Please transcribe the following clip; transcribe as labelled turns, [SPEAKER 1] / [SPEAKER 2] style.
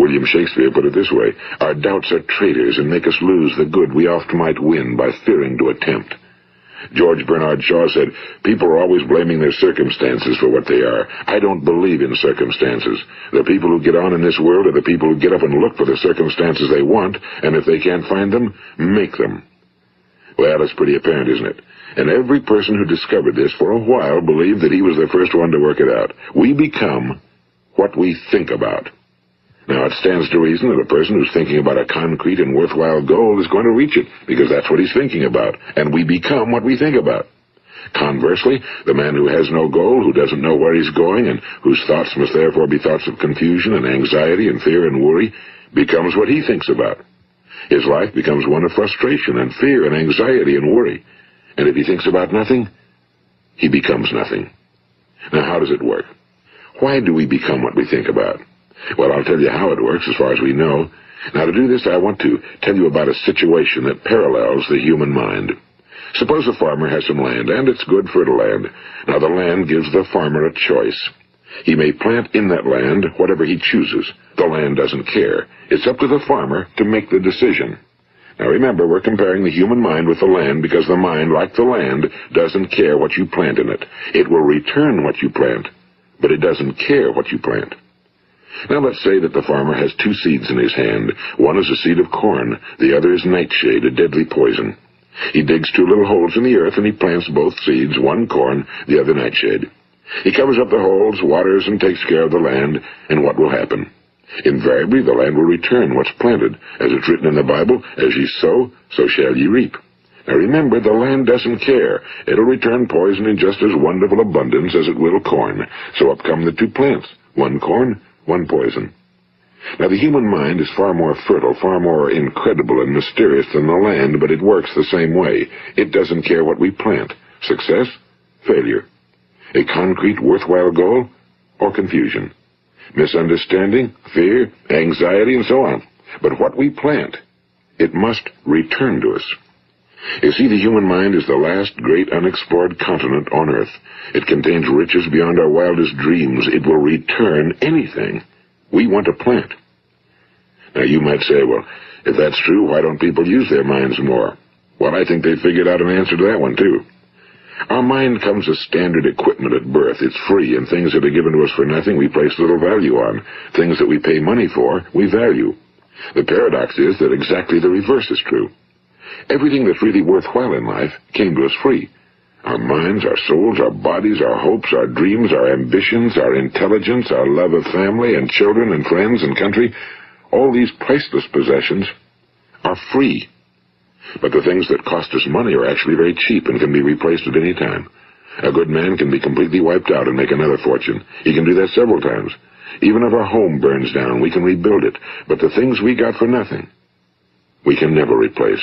[SPEAKER 1] William Shakespeare put it this way, Our doubts are traitors and make us lose the good we oft might win by fearing to attempt. George Bernard Shaw said, People are always blaming their circumstances for what they are. I don't believe in circumstances. The people who get on in this world are the people who get up and look for the circumstances they want, and if they can't find them, make them. Well, that's pretty apparent, isn't it? And every person who discovered this for a while believed that he was the first one to work it out. We become what we think about. Now, it stands to reason that a person who's thinking about a concrete and worthwhile goal is going to reach it, because that's what he's thinking about, and we become what we think about. Conversely, the man who has no goal, who doesn't know where he's going, and whose thoughts must therefore be thoughts of confusion and anxiety and fear and worry, becomes what he thinks about. His life becomes one of frustration and fear and anxiety and worry. And if he thinks about nothing, he becomes nothing. Now, how does it work? Why do we become what we think about? Well, I'll tell you how it works as far as we know. Now, to do this, I want to tell you about a situation that parallels the human mind. Suppose a farmer has some land, and it's good fertile land. Now, the land gives the farmer a choice. He may plant in that land whatever he chooses. The land doesn't care. It's up to the farmer to make the decision. Now remember, we're comparing the human mind with the land because the mind, like the land, doesn't care what you plant in it. It will return what you plant, but it doesn't care what you plant. Now let's say that the farmer has two seeds in his hand. One is a seed of corn, the other is nightshade, a deadly poison. He digs two little holes in the earth and he plants both seeds, one corn, the other nightshade. He covers up the holes, waters, and takes care of the land, and what will happen? Invariably the land will return what's planted. As it's written in the Bible, as ye sow, so shall ye reap. Now remember, the land doesn't care. It'll return poison in just as wonderful abundance as it will corn. So up come the two plants. One corn, one poison. Now, the human mind is far more fertile, far more incredible and mysterious than the land, but it works the same way. It doesn't care what we plant. Success, failure. A concrete, worthwhile goal, or confusion. Misunderstanding, fear, anxiety, and so on. But what we plant, it must return to us. You see, the human mind is the last great unexplored continent on Earth. It contains riches beyond our wildest dreams. It will return anything we want to plant. Now, you might say, well, if that's true, why don't people use their minds more? Well, I think they figured out an answer to that one, too. Our mind comes as standard equipment at birth. It's free, and things that are given to us for nothing we place little value on. Things that we pay money for, we value. The paradox is that exactly the reverse is true. Everything that's really worthwhile in life came to us free. Our minds, our souls, our bodies, our hopes, our dreams, our ambitions, our intelligence, our love of family and children and friends and country, all these priceless possessions are free. But the things that cost us money are actually very cheap and can be replaced at any time. A good man can be completely wiped out and make another fortune. He can do that several times. Even if our home burns down, we can rebuild it. But the things we got for nothing, we can never replace.